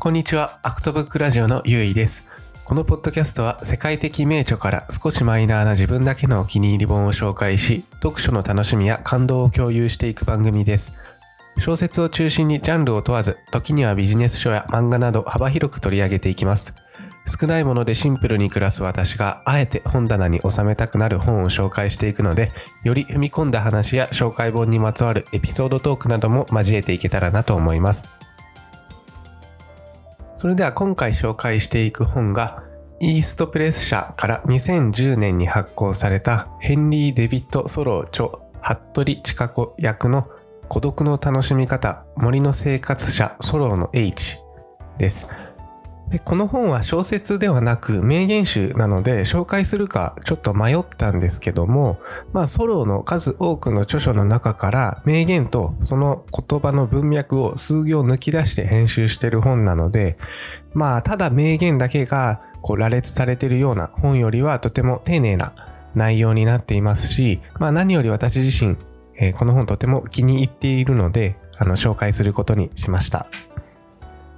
こんにちは、アクトブックラジオのゆいです。このポッドキャストは世界的名著から少しマイナーな自分だけのお気に入り本を紹介し、読書の楽しみや感動を共有していく番組です。小説を中心にジャンルを問わず、時にはビジネス書や漫画など幅広く取り上げていきます。少ないものでシンプルに暮らす私が、あえて本棚に収めたくなる本を紹介していくので、より踏み込んだ話や紹介本にまつわるエピソードトークなども交えていけたらなと思います。それでは今回紹介していく本がイーストプレス社から2010年に発行されたヘンリー・デビッド・ソロー著服部千佳子訳の孤独の愉しみ方森の生活者ソローの H です。でこの本は小説ではなく名言集なので紹介するかちょっと迷ったんですけどもまあソロの数多くの著書の中から名言とその言葉の文脈を数行抜き出して編集してる本なのでまあただ名言だけがこう羅列されてるような本よりはとても丁寧な内容になっていますしまあ何より私自身、えー、この本とても気に入っているのであの紹介することにしました。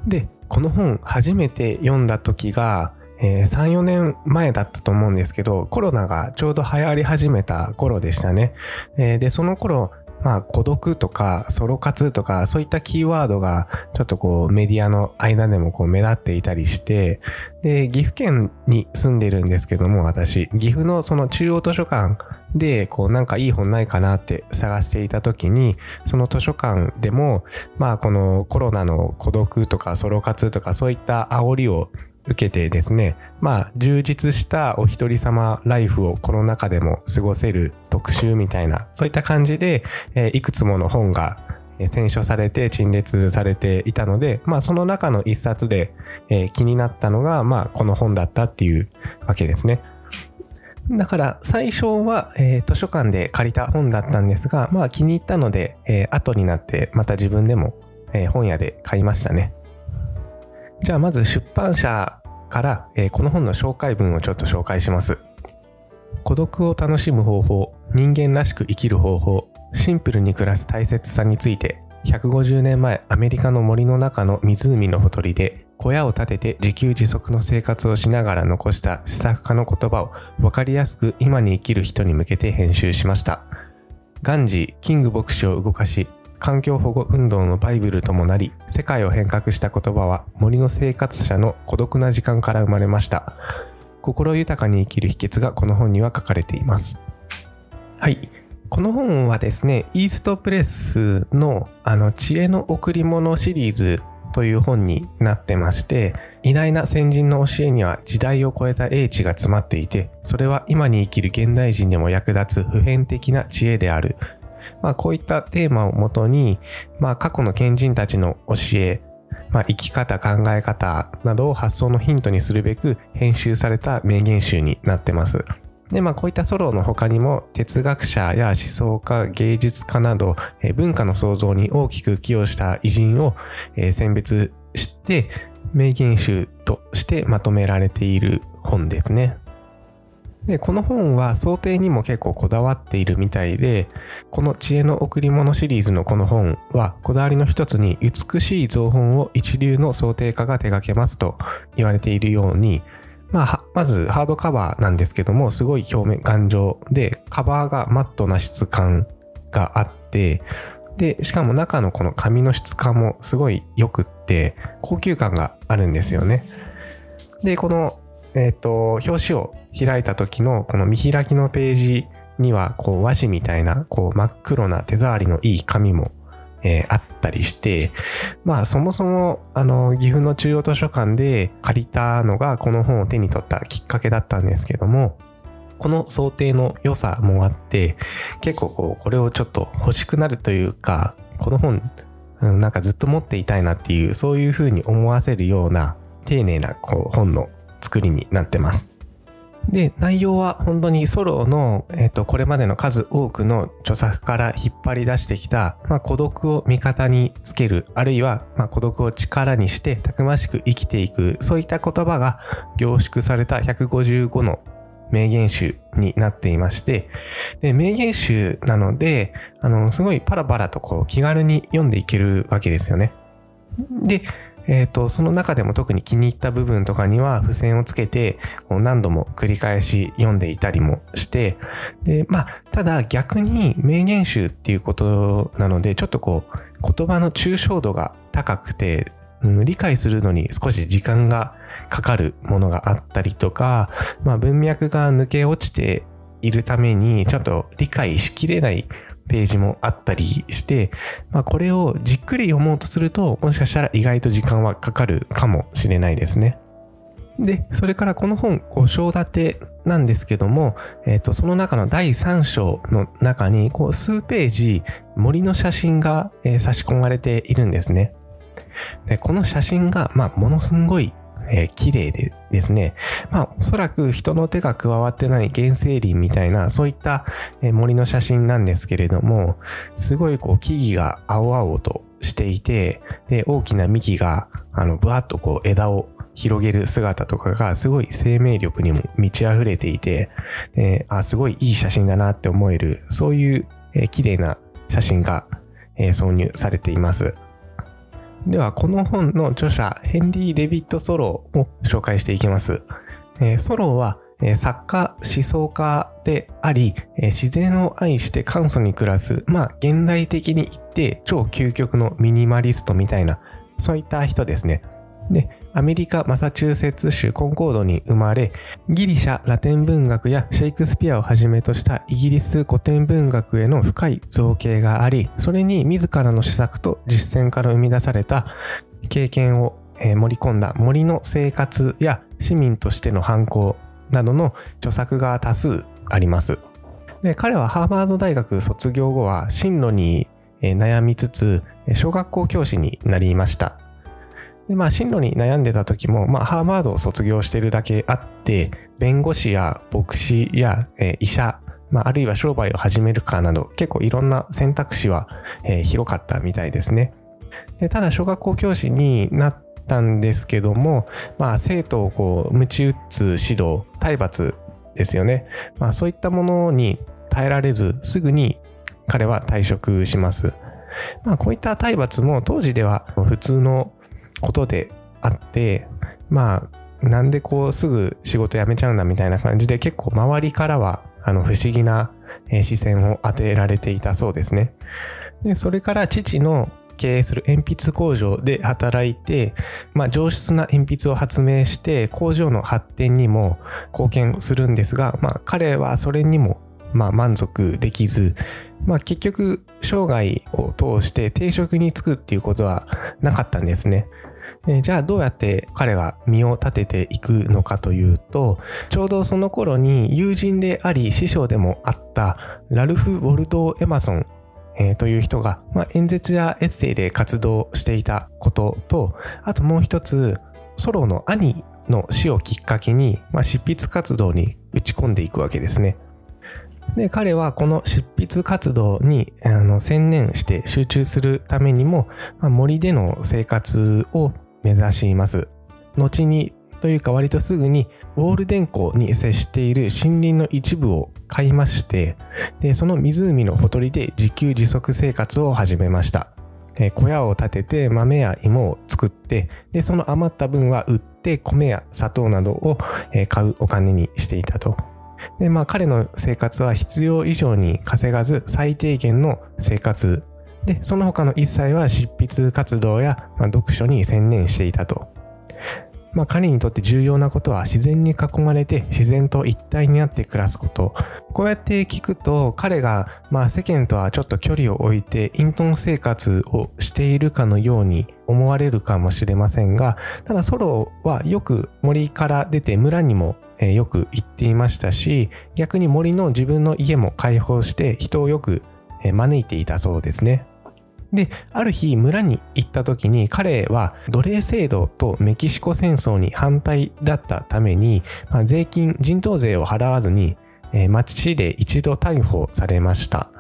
でこの本初めて読んだ時が、えー、3、4年前だったと思うんですけど、コロナがちょうど流行り始めた頃でしたね。えー、で、その頃、まあ、孤独とかソロ活とかそういったキーワードがちょっとこうメディアの間でもこう目立っていたりして、で、岐阜県に住んでるんですけども、私、岐阜のその中央図書館で、こうなんかいい本ないかなって探していた時に、その図書館でも、まあこのコロナの孤独とかソロ活とかそういった煽りを受けてですね、まあ、充実したお一人様ライフをこの中でも過ごせる特集みたいな、そういった感じで、えー、いくつもの本が選書されて陳列されていたので、まあ、その中の一冊で、えー、気になったのが、まあ、この本だったっていうわけですね。だから最初は、えー、図書館で借りた本だったんですが、まあ気に入ったので、えー、後になってまた自分でも、えー、本屋で買いましたね。じゃあまず出版社から、えー、この本の紹介文をちょっと紹介します。孤独を楽しむ方法、人間らしく生きる方法、シンプルに暮らす大切さについて、150年前アメリカの森の中の湖のほとりで小屋を建てて自給自足の生活をしながら残した試作家の言葉を分かりやすく今に生きる人に向けて編集しました。ガンジー、キング牧師を動かし、環境保護運動のバイブルともなり世界を変革した言葉は森の生活者の孤独な時間から生まれました。心豊かに生きる秘訣がこの本には書かれています。はい。この本はですねイーストプレスのあの知恵の贈り物シリーズという本になってまして偉大な先人の教えには時代を超えた英知が詰まっていてそれは今に生きる現代人でも役立つ普遍的な知恵であるまあ、こういったテーマをもとに、まあ、過去の賢人たちの教え、まあ、生き方、考え方などを発想のヒントにするべく編集された名言集になってます。で、まあ、こういったソロの他にも、哲学者や思想家、芸術家など、え文化の創造に大きく寄与した偉人を、え選別して、名言集としてまとめられている本ですね。で、この本は想定にも結構こだわっているみたいで、この知恵の贈り物シリーズのこの本は、こだわりの一つに美しい造本を一流の想定家が手掛けますと言われているように、まあ、まずハードカバーなんですけども、すごい表面頑丈で、カバーがマットな質感があって、で、しかも中のこの紙の質感もすごい良くって、高級感があるんですよね。で、このえっ、ー、と、表紙を開いた時のこの見開きのページには、こう和紙みたいな、こう真っ黒な手触りのいい紙も、えー、あったりして、まあそもそも、あの、岐阜の中央図書館で借りたのがこの本を手に取ったきっかけだったんですけども、この想定の良さもあって、結構こう、これをちょっと欲しくなるというか、この本、うん、なんかずっと持っていたいなっていう、そういうふうに思わせるような丁寧なこう本の作りになってます。で、内容は本当にソロの、えっ、と、これまでの数多くの著作から引っ張り出してきた、まあ、孤独を味方につける、あるいは、まあ、孤独を力にしてたくましく生きていく、そういった言葉が凝縮された155の名言集になっていまして、で、名言集なので、あの、すごいパラパラとこう気軽に読んでいけるわけですよね。で、えっ、ー、と、その中でも特に気に入った部分とかには付箋をつけて、こう何度も繰り返し読んでいたりもして、で、まあ、ただ逆に名言集っていうことなので、ちょっとこう、言葉の抽象度が高くて、うん、理解するのに少し時間がかかるものがあったりとか、まあ、文脈が抜け落ちているために、ちょっと理解しきれないページもあったりして、まあ、これをじっくり読もうとすると、もしかしたら意外と時間はかかるかもしれないですね。で、それからこの本5章立てなんですけども、えっ、ー、と、その中の第3章の中に、こう、数ページ森の写真が、えー、差し込まれているんですね。で、この写真が、まあ、ものすんごいえー、綺麗でですね、まあ、おそらく人の手が加わってない原生林みたいな、そういった、え、森の写真なんですけれども、すごいこう木々が青々としていて、で、大きな幹が、あの、ぶわっとこう枝を広げる姿とかがすごい生命力にも満ち溢れていて、えー、あ、すごいいい写真だなって思える、そういう、えー、綺麗な写真が、えー、挿入されています。では、この本の著者、ヘンリー・デビッド・ソローを紹介していきます。えー、ソローは、えー、作家、思想家であり、えー、自然を愛して簡素に暮らす、まあ、現代的に言って超究極のミニマリストみたいな、そういった人ですね。で、アメリカ・マサチューセッツ州コンコードに生まれ、ギリシャ・ラテン文学やシェイクスピアをはじめとしたイギリス古典文学への深い造形があり、それに自らの施策と実践から生み出された経験を盛り込んだ森の生活や市民としての反抗などの著作が多数あります。で彼はハーバード大学卒業後は進路に悩みつつ小学校教師になりました。で、まあ、進路に悩んでた時も、まあ、ハーバードを卒業してるだけあって、弁護士や牧師や、えー、医者、まあ、あるいは商売を始めるかなど、結構いろんな選択肢は、えー、広かったみたいですね。でただ、小学校教師になったんですけども、まあ、生徒をこう、鞭打つ指導、体罰ですよね。まあ、そういったものに耐えられず、すぐに彼は退職します。まあ、こういった体罰も当時では普通のことであって、まあ、なんでこうすぐ仕事辞めちゃうんだみたいな感じで結構周りからはあの不思議な視線を当てられていたそうですね。で、それから父の経営する鉛筆工場で働いて、まあ、上質な鉛筆を発明して工場の発展にも貢献するんですが、まあ、彼はそれにもまあ満足できず、まあ、結局生涯を通して定職に就くっていうことはなかったんですね。えじゃあどうやって彼は身を立てていくのかというと、ちょうどその頃に友人であり師匠でもあったラルフ・ウォルドー・エマソン、えー、という人が、まあ、演説やエッセイで活動していたことと、あともう一つ、ソロの兄の死をきっかけに、まあ、執筆活動に打ち込んでいくわけですね。で、彼はこの執筆活動にあの専念して集中するためにも、まあ、森での生活を目指します。後にというか割とすぐにウォール電湖に接している森林の一部を買いましてでその湖のほとりで自給自足生活を始めました小屋を建てて豆や芋を作ってでその余った分は売って米や砂糖などを買うお金にしていたとで、まあ彼の生活は必要以上に稼がず最低限の生活。で、その他の一切は執筆活動や、まあ、読書に専念していたと。まあ彼にとって重要なことは自然に囲まれて自然と一体になって暮らすこと。こうやって聞くと彼がまあ世間とはちょっと距離を置いて隠遁生活をしているかのように思われるかもしれませんが、ただソロはよく森から出て村にもよく行っていましたし、逆に森の自分の家も開放して人をよく、招いていたそうですね。で、ある日村に行った時に彼は奴隷制度とメキシコ戦争に反対だったために、まあ、税金、人頭税を払わずに、えー、町で一度逮捕されました。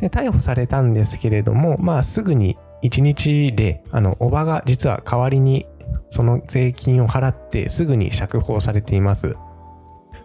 で逮捕されたんですけれども、まあすぐに一日で、あの、おばが実は代わりにその税金を払ってすぐに釈放されています。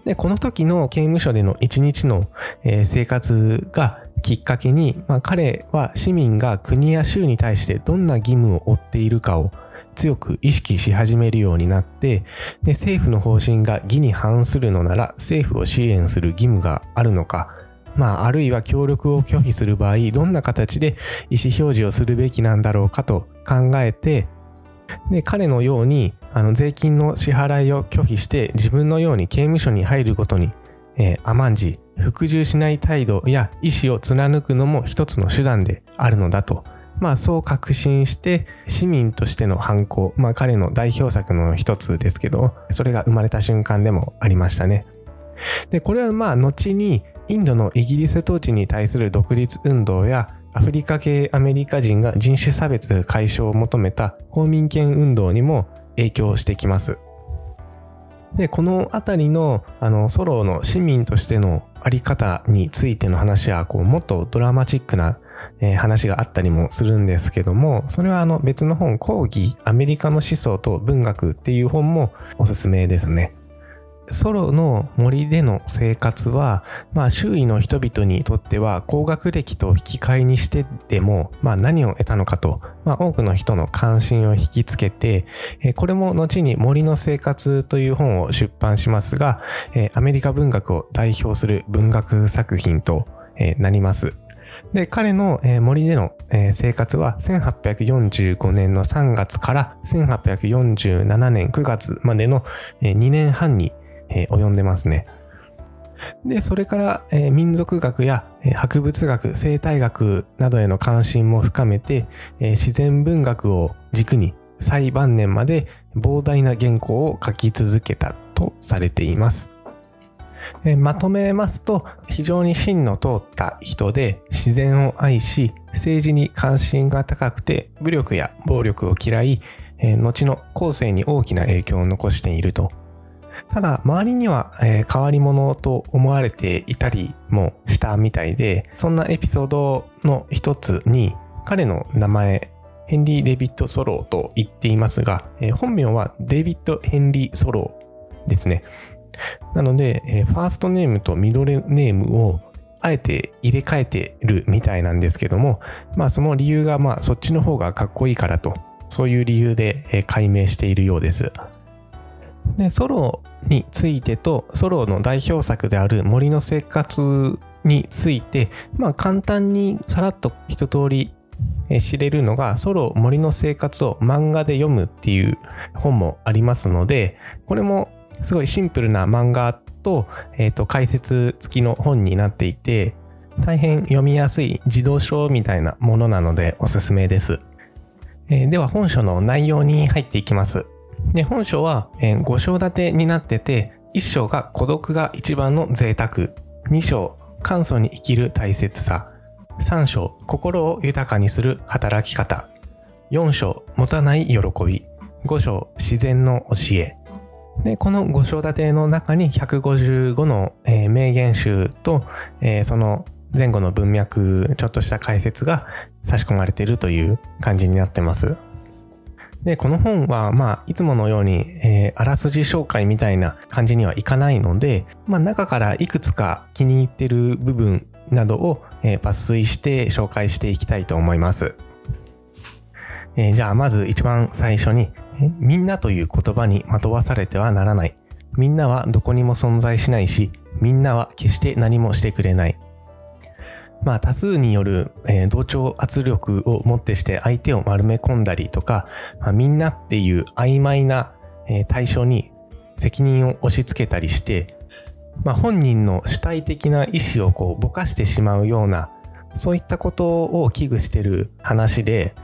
で、この時の刑務所での一日の、えー、生活がきっかけに、まあ、彼は市民が国や州に対してどんな義務を負っているかを強く意識し始めるようになってで政府の方針が義に反するのなら政府を支援する義務があるのかまあ、あるいは協力を拒否する場合どんな形で意思表示をするべきなんだろうかと考えてで彼のようにあの税金の支払いを拒否して自分のように刑務所に入ることに、えー、甘んじ服従しない態度や意思を貫くのも一つの手段であるのだとまあそう確信して市民としての反抗、まあ彼の代表作の一つですけど、それが生まれた瞬間でもありましたね。で、これはまあ後にインドのイギリス統治に対する独立運動やアフリカ系アメリカ人が人種差別解消を求めた公民権運動にも影響してきます。で、この辺りのあのソロの市民としてのあり方についての話はこうもっとドラマチックなえー、話があったりもするんですけども、それはあの別の本、講義、アメリカの思想と文学っていう本もおすすめですね。ソロの森での生活は、まあ周囲の人々にとっては高学歴と引き換えにしてでも、まあ何を得たのかと、まあ多くの人の関心を引きつけて、これも後に森の生活という本を出版しますが、アメリカ文学を代表する文学作品と、なります。で、彼の、森での、生活は1845年の3月から1847年9月までの、え、2年半に、えー、及んでますね。で、それから、えー、民族学や、えー、博物学、生態学などへの関心も深めて、えー、自然文学を軸に最晩年まで膨大な原稿を書き続けたとされています。えまとめますと、非常に芯の通った人で自然を愛し、政治に関心が高くて、武力や暴力を嫌い、え後の後世に大きな影響を残していると。ただ、周りには、え変わり者と思われていたりもしたみたいで、そんなエピソードの一つに、彼の名前、ヘンリー・デビッド・ソローと言っていますが、え本名はデビッド・ヘンリー・ソローですね。なので、え、ファーストネームとミドルネームをあえて入れ替えてるみたいなんですけども、まあその理由がまあそっちの方がかっこいいからと、そういう理由で、解明しているようです。で、ソロについてと、ソロの代表作である森の生活について、まあ簡単にさらっと一通り知れるのが、ソロ森の生活を漫画で読むっていう本もありますので、これもすごいシンプルな漫画と、え、ー、と、解説付きの本になっていて、大変読みやすい児童書みたいなものなのでおすすめです。え、では本書の内容に入っていきます。で本書は、えー、5章立てになってて、1章が孤独が一番の贅沢、2章簡素に生きる大切さ、3章心を豊かにする働き方、4章持たない喜び、5章自然の教え、で、この5章立ての中に155の、えー、名言集と、えー、その前後の文脈、ちょっとした解説が差し込まれているという感じになってます。で、この本は、まあ、いつものように、えー、あらすじ紹介みたいな感じにはいかないので、まあ、中からいくつか気に入ってる部分などを、えー、抜粋して紹介していきたいと思います。えー、じゃあ、まず一番最初に、みんなという言葉に惑わされてはならない。みんなはどこにも存在しないし、みんなは決して何もしてくれない。まあ多数による、えー、同調圧力をもってして相手を丸め込んだりとか、まあ、みんなっていう曖昧な、えー、対象に責任を押し付けたりして、まあ、本人の主体的な意思をこうぼかしてしまうようなそういったことを危惧してる話で、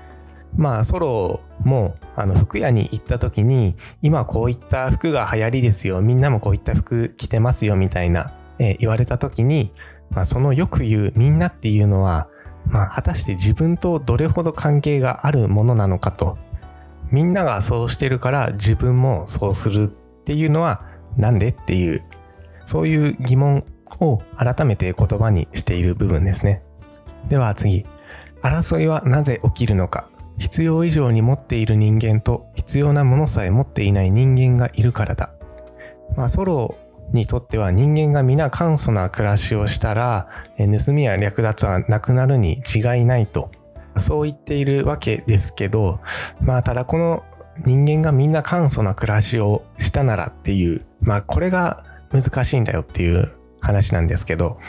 まあソロもあの服屋に行った時に今こういった服が流行りですよみんなもこういった服着てますよみたいな、えー、言われた時に、まあ、そのよく言うみんなっていうのは、まあ、果たして自分とどれほど関係があるものなのかとみんながそうしてるから自分もそうするっていうのはなんでっていうそういう疑問を改めて言葉にしている部分ですね。では次。争いはなぜ起きるのか必要以上に持っている人間と必要なものさえ持っていない人間がいるからだ。まあ、ソロにとっては人間が皆簡素な暮らしをしたら盗みや略奪はなくなるに違いないとそう言っているわけですけどまあただこの人間がみんな簡素な暮らしをしたならっていうまあこれが難しいんだよっていう話なんですけど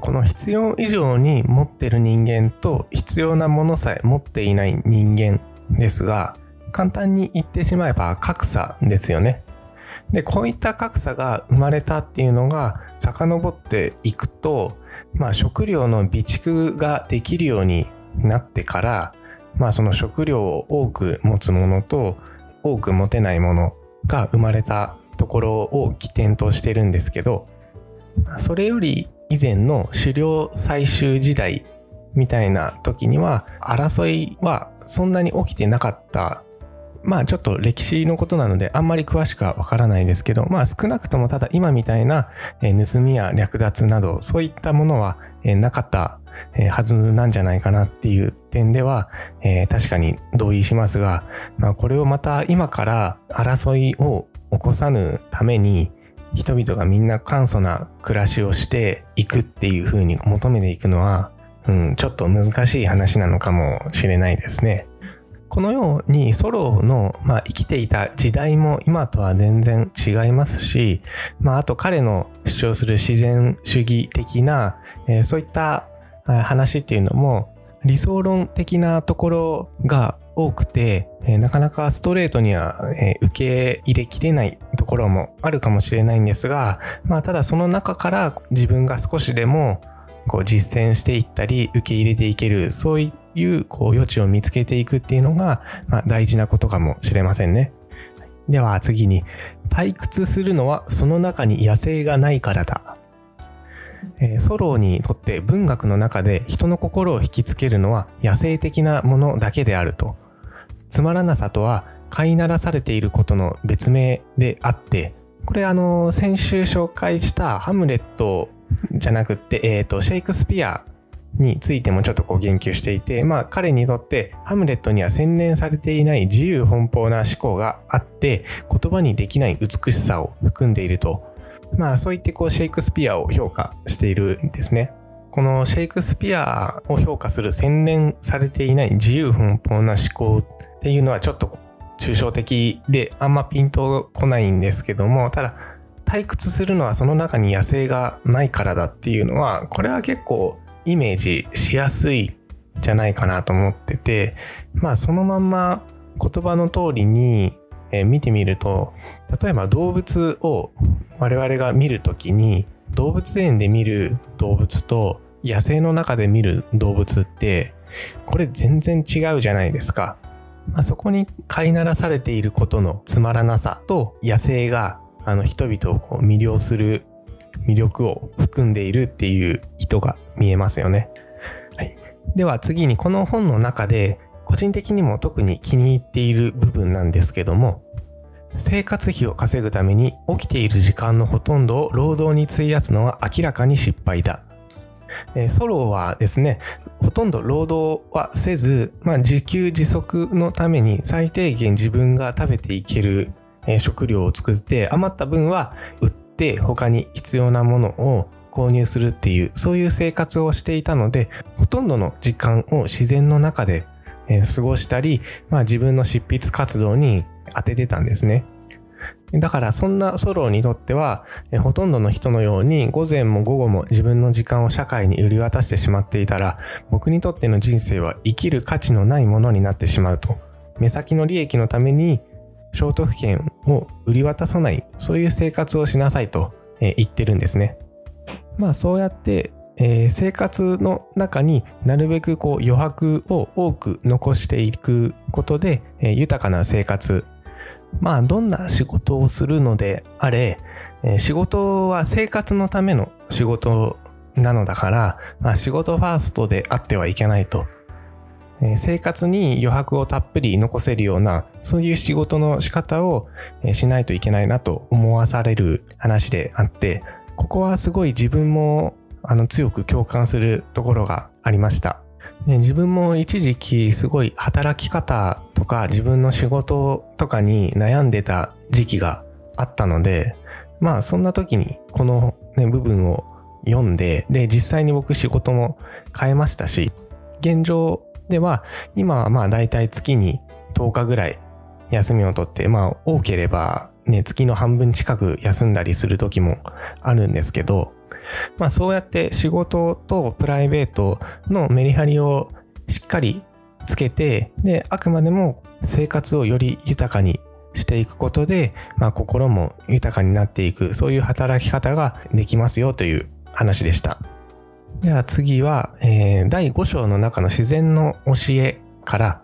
この必要以上に持ってる人間と必要なものさえ持っていない人間ですが簡単に言ってしまえば格差ですよね。でこういった格差が生まれたっていうのが遡っていくと、まあ、食料の備蓄ができるようになってから、まあ、その食料を多く持つものと多く持てないものが生まれたところを起点としてるんですけどそれより以前の狩猟採集時代みたいな時には争いはそんなに起きてなかったまあちょっと歴史のことなのであんまり詳しくはわからないですけどまあ少なくともただ今みたいな盗みや略奪などそういったものはなかったはずなんじゃないかなっていう点では確かに同意しますが、まあ、これをまた今から争いを起こさぬために人々がみんな簡素な暮らしをしていくっていう風に求めていくのは、うん、ちょっと難しい話なのかもしれないですね。このようにソロの、まあ、生きていた時代も今とは全然違いますし、まあ、あと彼の主張する自然主義的な、えー、そういった話っていうのも理想論的なところが多くて、えー、なかなかストレートには、えー、受け入れきれないところもあるかもしれないんですが、まあ、ただその中から自分が少しでもこう実践していったり受け入れていけるそういいうこう余地を見つけていくっていうのが、まあ、大事なことかもしれませんね。では次に退屈するのはその中に野生がないからだ。えー、ソローにとって文学の中で人の心を引きつけるのは野生的なものだけであると。つまらなさとは飼いならされていることの別名であって、これあの、先週紹介したハムレットじゃなくて、えっ、ー、と、シェイクスピアについてもちょっとこう言及していて、まあ彼にとってハムレットには洗練されていない自由奔放な思考があって、言葉にできない美しさを含んでいると。まあそう言ってこうシェイクスピアを評価しているんですね。このシェイクスピアを評価する洗練されていない自由奔放な思考っていうのはちょっと抽象的であんまピンとこないんですけどもただ退屈するのはその中に野生がないからだっていうのはこれは結構イメージしやすいじゃないかなと思っててまあそのまんま言葉の通りに、え見てみると例えば動物を我々が見る時に動物園で見る動物と野生の中で見る動物ってこれ全然違うじゃないですか。まあ、そこに飼いならされていることのつまらなさと野生があの人々をこう魅了する魅力を含んでいるっていう意図が見えますよね。はい、では次にこの本の中で個人的にも特に気に入っている部分なんですけども生活費を稼ぐために起きている時間のほとんどを労働に費やすのは明らかに失敗だ。えソロはですね、ほとんど労働はせず、まあ、自給自足のために最低限自分が食べていける、え食料を作って余った分は売って他に必要なものを購入するっていうそういう生活をしていたのでほとんどの時間を自然の中で過ごしたり、まあ、自分の執筆活動に当ててたんですね。だからそんなソロにとっては、ほとんどの人のように午前も午後も自分の時間を社会に売り渡してしまっていたら、僕にとっての人生は生きる価値のないものになってしまうと。目先の利益のために衝突権を売り渡さない、そういう生活をしなさいと言ってるんですね。まあそうやってえ、生活の中になるべくこう余白を多く残していくことで、え、豊かな生活まあどんな仕事をするのであれ、え、仕事は生活のための仕事なのだから、まあ、仕事ファーストであってはいけないと。生活に余白をたっぷり残せるような、そういう仕事の仕方を、しないといけないなと思わされる話であって、ここはすごい自分もあの強く共感するところがありました。ね、自分も一時期すごい働き方とか自分の仕事とかに悩んでた時期があったのでまあそんな時にこの、ね、部分を読んで、で、実際に僕仕事も変えましたし、現状では今はまあ大体月に10日ぐらい休みを取って、まあ多ければね、月の半分近く休んだりする時もあるんですけど、まあそうやって仕事とプライベートのメリハリをしっかりつけて、で、あくまでも生活をより豊かにしていくことで、まあ心も豊かになっていく、そういう働き方ができますよという話でした。では次は、えー、第5章の中の自然の教えから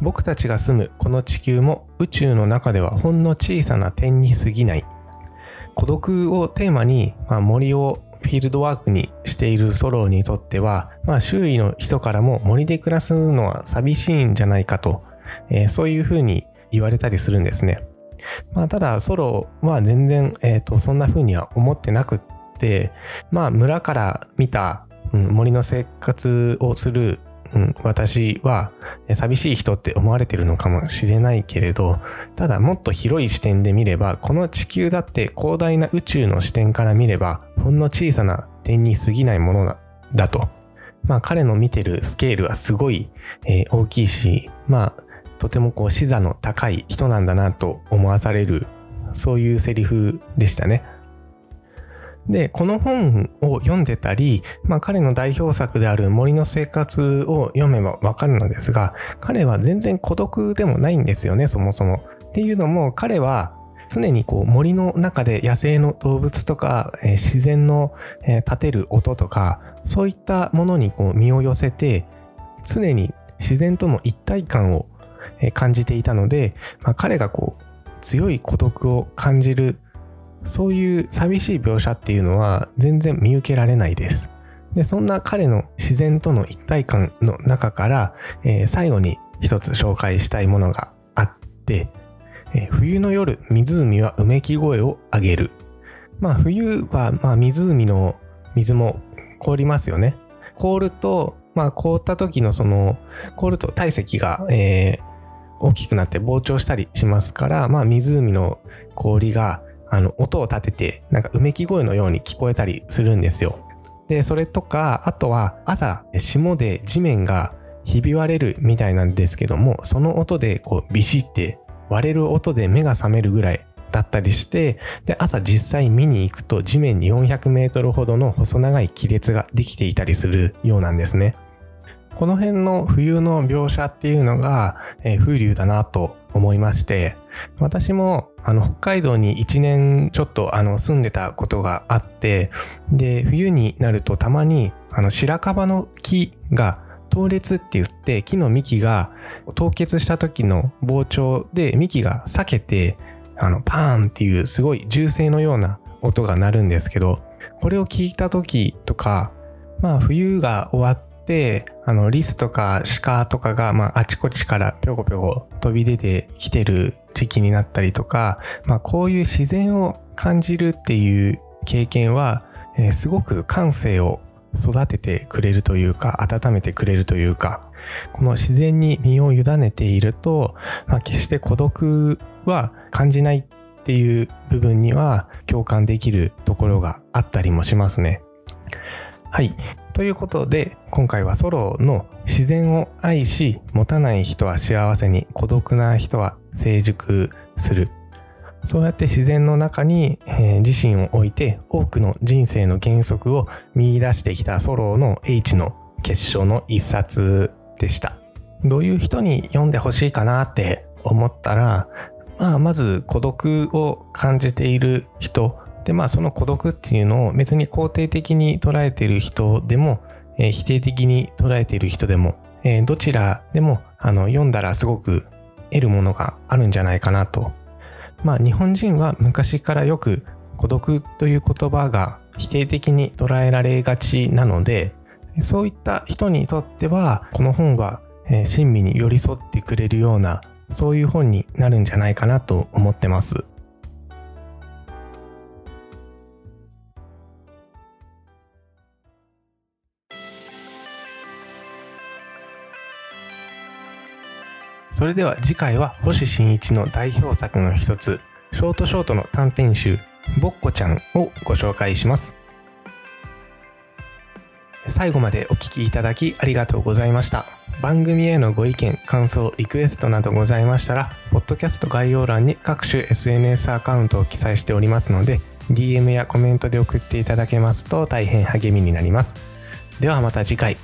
僕たちが住むこの地球も宇宙の中ではほんの小さな点に過ぎない孤独をテーマに、まあ、森をフィールドワークにしているソロにとっては、まあ、周囲の人からも森で暮らすのは寂しいんじゃないかと、えー、そういうふうに言われたりするんですね。まあ、ただソロは全然、えーと、そんな風には思ってなくって、まあ、村から見た、うん、森の生活をするうん、私は寂しい人って思われてるのかもしれないけれど、ただもっと広い視点で見れば、この地球だって広大な宇宙の視点から見れば、ほんの小さな点に過ぎないものだだと。まあ彼の見てるスケールはすごい、えー、大きいし、まあとてもこう視座の高い人なんだなと思わされる、そういうセリフでしたね。で、この本を読んでたり、まあ彼の代表作である森の生活を読めばわかるのですが、彼は全然孤独でもないんですよね、そもそも。っていうのも彼は常にこう森の中で野生の動物とか、えー、自然の、えー、立てる音とか、そういったものにこう身を寄せて、常に自然との一体感を感じていたので、まあ、彼がこう強い孤独を感じるそういう寂しい描写っていうのは全然見受けられないです。で、そんな彼の自然との一体感の中から、えー、最後に一つ紹介したいものがあって、えー、冬の夜、湖はうめき声を上げる。まあ冬は、まあ湖の水も凍りますよね。凍ると、まあ凍った時のその、凍ると体積が、えー、大きくなって膨張したりしますから、まあ湖の氷があの、音を立てて、なんかうめき声のように聞こえたりするんですよ。で、それとか、あとは朝、霜で地面がひび割れるみたいなんですけども、その音でこうビシって割れる音で目が覚めるぐらいだったりして、で、朝実際見に行くと地面に400メートルほどの細長い亀裂ができていたりするようなんですね。この辺の冬の描写っていうのが、えー、風流だなと思いまして、私もあの北海道に1年ちょっとあの住んでたことがあって、で、冬になるとたまにあの白樺の木が凍裂って言って木の幹が凍結した時の膨張で幹が裂けてあのパーンっていうすごい銃声のような音が鳴るんですけどこれを聞いた時とかまあ冬が終わって、あの、リスとか鹿とかが、まあ、あちこちからぴょこぴょこ飛び出てきてる時期になったりとか、まあ、こういう自然を感じるっていう経験は、えー、すごく感性を育ててくれるというか、温めてくれるというか、この自然に身を委ねていると、まあ、決して孤独は感じないっていう部分には共感できるところがあったりもしますね。はい。ということで、今回はソロの自然を愛し、持たない人は幸せに、孤独な人は成熟する。そうやって自然の中に、えー、自身を置いて多くの人生の原則を見出してきたソロの H の結晶の一冊でした。どういう人に読んでほしいかなって思ったら、まあ、まず孤独を感じている人でまあその孤独っていうのを別に肯定的に捉えている人でも、えー、否定的に捉えている人でも、えー、どちらでもあの読んだらすごく得るものがあるんじゃないかなと。まあ日本人は昔からよく孤独という言葉が否定的に捉えられがちなのでそういった人にとってはこの本は親身に寄り添ってくれるようなそういう本になるんじゃないかなと思ってます。それでは次回は星新一の代表作の一つ、ショートショートの短編集、ぼっこちゃんをご紹介します。最後までお聞きいただきありがとうございました。番組へのご意見感想リクエストなどございましたらポッドキャスト概要欄に各種 SNS アカウントを記載しておりますので DM やコメントで送っていただけますと大変励みになります。ではまた次回。